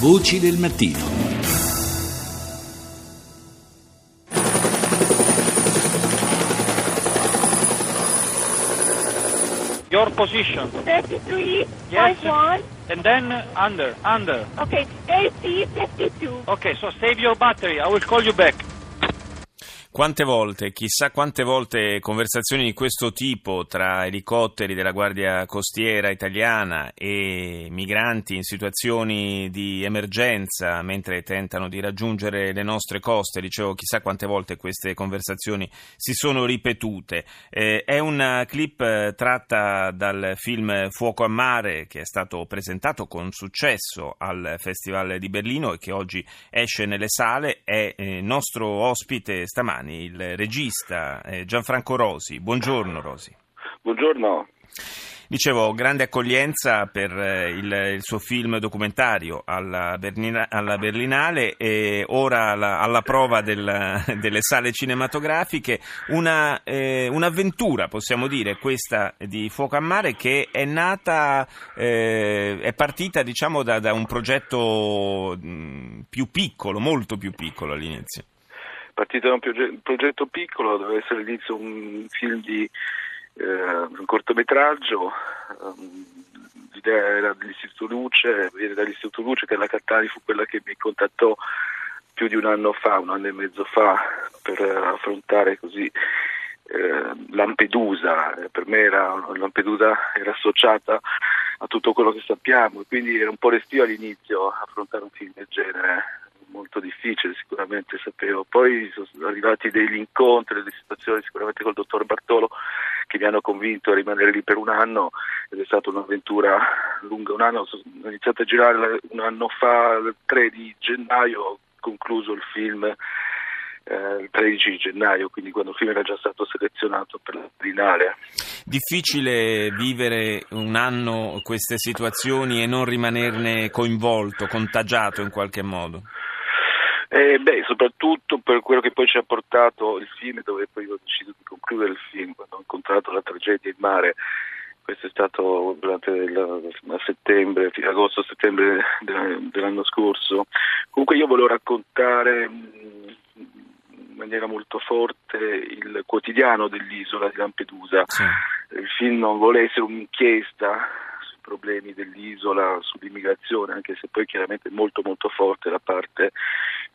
Voci del mattino. Your position. 33, Yes. 51. And then under, under. Okay, AC 52. Okay, so save your battery. I will call you back. Quante volte, chissà quante volte conversazioni di questo tipo tra elicotteri della Guardia Costiera italiana e migranti in situazioni di emergenza mentre tentano di raggiungere le nostre coste, dicevo chissà quante volte queste conversazioni si sono ripetute. Eh, è una clip eh, tratta dal film Fuoco a mare che è stato presentato con successo al Festival di Berlino e che oggi esce nelle sale, è eh, nostro ospite stamani il regista eh, Gianfranco Rosi. Buongiorno Rosi. Buongiorno. Dicevo, grande accoglienza per eh, il, il suo film documentario alla, Berlina- alla Berlinale e ora alla, alla prova del- delle sale cinematografiche. Una, eh, un'avventura, possiamo dire, questa di Fuoco a Mare che è nata, eh, è partita diciamo da, da un progetto mh, più piccolo, molto più piccolo all'inizio. Partito da un proge- progetto piccolo, doveva essere all'inizio un film di eh, un cortometraggio. ehm, l'idea era dell'Istituto Luce, viene dall'Istituto Luce che la Cattani fu quella che mi contattò più di un anno fa, un anno e mezzo fa, per eh, affrontare così eh, Lampedusa. Eh, Per me era, Lampedusa era associata a tutto quello che sappiamo quindi era un po' restio all'inizio affrontare un film del genere molto difficile sicuramente sapevo poi sono arrivati degli incontri delle situazioni sicuramente col dottor Bartolo che mi hanno convinto a rimanere lì per un anno ed è stata un'avventura lunga un anno ho iniziato a girare un anno fa il 3 di gennaio ho concluso il film eh, il 13 di gennaio quindi quando il film era già stato selezionato per la Biennale Difficile vivere un anno queste situazioni e non rimanerne coinvolto, contagiato in qualche modo. Eh, beh, soprattutto per quello che poi ci ha portato il film, dove poi ho deciso di concludere il film, quando ho incontrato la tragedia in mare. Questo è stato durante il, a settembre, agosto-settembre dell'anno scorso. Comunque io volevo raccontare mh, in maniera molto forte il quotidiano dell'isola di Lampedusa. Sì. Il film non vuole essere un'inchiesta sui problemi dell'isola, sull'immigrazione, anche se poi chiaramente è molto molto forte la parte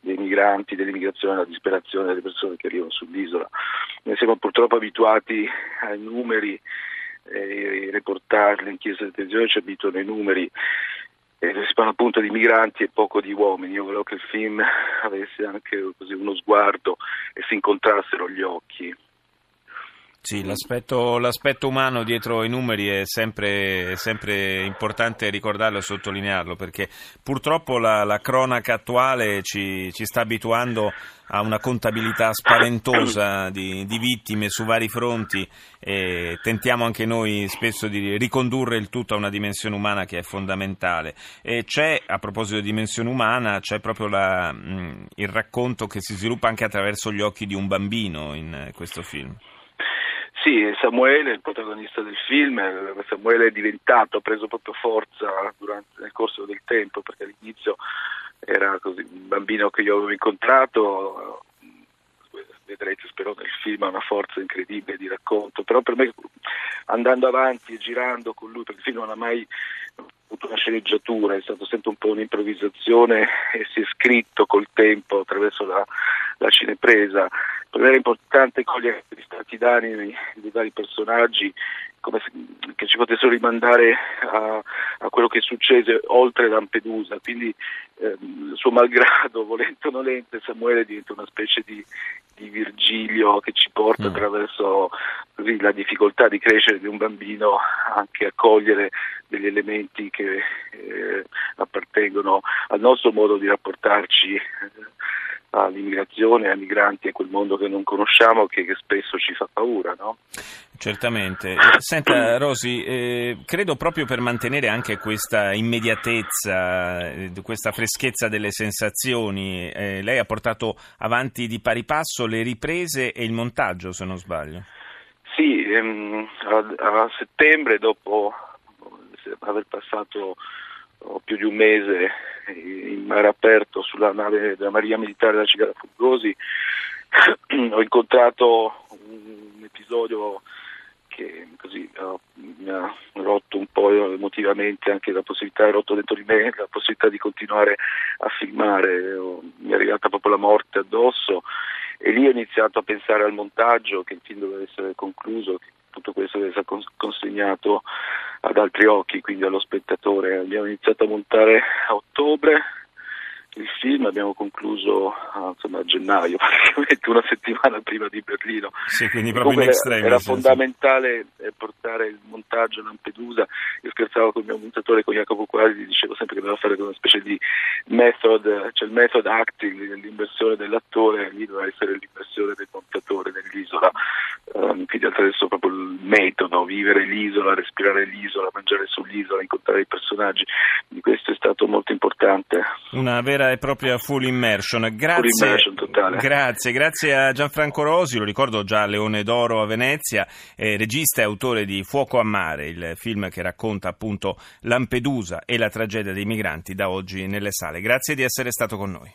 dei migranti, dell'immigrazione, la disperazione delle persone che arrivano sull'isola. Noi siamo purtroppo abituati ai numeri, eh, i reportage, le inchieste di televisione ci abituano ai numeri. Eh, si parla appunto di migranti e poco di uomini. Io volevo che il film avesse anche così uno sguardo e si incontrassero gli occhi. Sì, l'aspetto, l'aspetto umano dietro i numeri è sempre, sempre importante ricordarlo e sottolinearlo perché purtroppo la, la cronaca attuale ci, ci, sta abituando a una contabilità spaventosa di, di, vittime su vari fronti e tentiamo anche noi spesso di ricondurre il tutto a una dimensione umana che è fondamentale. E c'è, a proposito di dimensione umana, c'è proprio la, mh, il racconto che si sviluppa anche attraverso gli occhi di un bambino in questo film. Sì, Samuele, il protagonista del film, Samuele è diventato, ha preso proprio forza durante, nel corso del tempo, perché all'inizio era così, un bambino che io avevo incontrato, vedrete spero nel film ha una forza incredibile di racconto, però per me andando avanti e girando con lui, perché il film non ha mai avuto una sceneggiatura, è stato sempre un po' un'improvvisazione e si è scritto col tempo attraverso la, la cinepresa. Per me era importante cogliere gli stati d'animi dei vari personaggi come se, che ci potessero rimandare a, a, quello che succede oltre Lampedusa, quindi ehm, suo malgrado, volente o nolente, Samuele diventa una specie di, di Virgilio che ci porta mm. attraverso così, la difficoltà di crescere di un bambino anche a cogliere degli elementi che eh, appartengono al nostro modo di rapportarci. All'immigrazione, ai migranti, a quel mondo che non conosciamo che, che spesso ci fa paura, no? Certamente. Senta Rosi, eh, credo proprio per mantenere anche questa immediatezza, eh, questa freschezza delle sensazioni, eh, lei ha portato avanti di pari passo le riprese e il montaggio, se non sbaglio. Sì, ehm, a, a settembre, dopo aver passato più di un mese in mare aperto sulla nave della Marina Militare della Cigala Fulgosi ho incontrato un episodio che così uh, mi ha rotto un po' emotivamente anche la possibilità, ha rotto dentro di me la possibilità di continuare a filmare, mi è arrivata proprio la morte addosso e lì ho iniziato a pensare al montaggio, che il film doveva essere concluso, che tutto questo deve essere consegnato ad altri occhi, quindi allo spettatore. Abbiamo iniziato a montare a ottobre, il film abbiamo concluso insomma, a gennaio, praticamente una settimana prima di Berlino. Sì, quindi proprio in extremis. Era, fondamentale eh, portare il montaggio a Lampedusa. Io scherzavo con il mio montatore, con Jacopo Quasi, dicevo sempre che doveva fare una specie di method, cioè il method acting, l'immersione dell'attore, lì doveva essere l'immersione del montatore nell'isola. Um, quindi attraverso proprio il metodo, vivere l'isola, respirare l'isola, mangiare sull'isola, incontrare i personaggi. Quindi questo è stato molto importante. Una vera vera e propria full immersion. Grazie, full immersion totale. grazie, grazie a Gianfranco Rosi, lo ricordo già Leone d'Oro a Venezia, eh, regista e autore di Fuoco a mare, il film che racconta appunto Lampedusa e la tragedia dei migranti da oggi nelle sale. Grazie di essere stato con noi.